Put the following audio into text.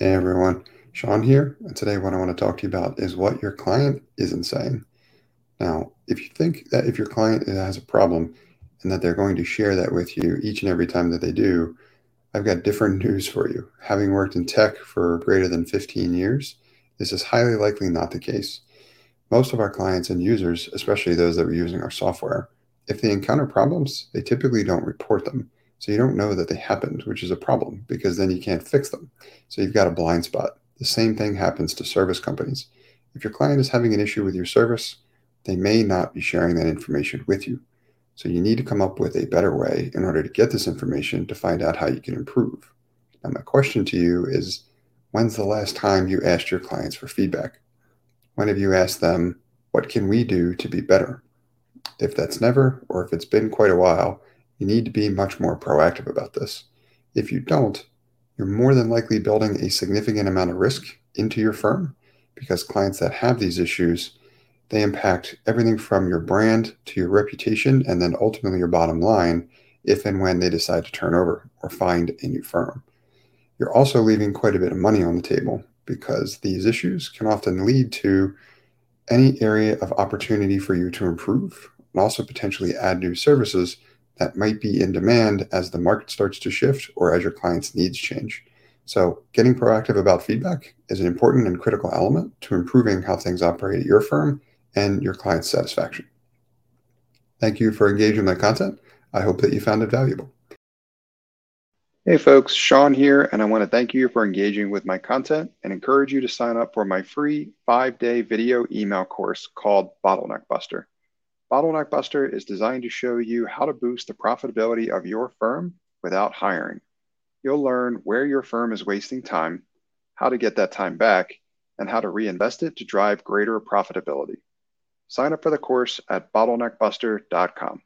Hey everyone, Sean here, and today what I want to talk to you about is what your client isn't saying. Now, if you think that if your client has a problem and that they're going to share that with you each and every time that they do, I've got different news for you. Having worked in tech for greater than 15 years, this is highly likely not the case. Most of our clients and users, especially those that are using our software, if they encounter problems, they typically don't report them. So you don't know that they happened, which is a problem because then you can't fix them. So you've got a blind spot. The same thing happens to service companies. If your client is having an issue with your service, they may not be sharing that information with you. So you need to come up with a better way in order to get this information to find out how you can improve. Now, my question to you is when's the last time you asked your clients for feedback? When have you asked them, what can we do to be better? If that's never, or if it's been quite a while, you need to be much more proactive about this. If you don't, you're more than likely building a significant amount of risk into your firm because clients that have these issues they impact everything from your brand to your reputation and then ultimately your bottom line if and when they decide to turn over or find a new firm. You're also leaving quite a bit of money on the table because these issues can often lead to any area of opportunity for you to improve and also potentially add new services that might be in demand as the market starts to shift or as your clients' needs change. So, getting proactive about feedback is an important and critical element to improving how things operate at your firm and your client's satisfaction. Thank you for engaging my content. I hope that you found it valuable. Hey folks, Sean here, and I want to thank you for engaging with my content and encourage you to sign up for my free five day video email course called Bottleneck Buster. Bottleneck Buster is designed to show you how to boost the profitability of your firm without hiring. You'll learn where your firm is wasting time, how to get that time back, and how to reinvest it to drive greater profitability. Sign up for the course at bottleneckbuster.com.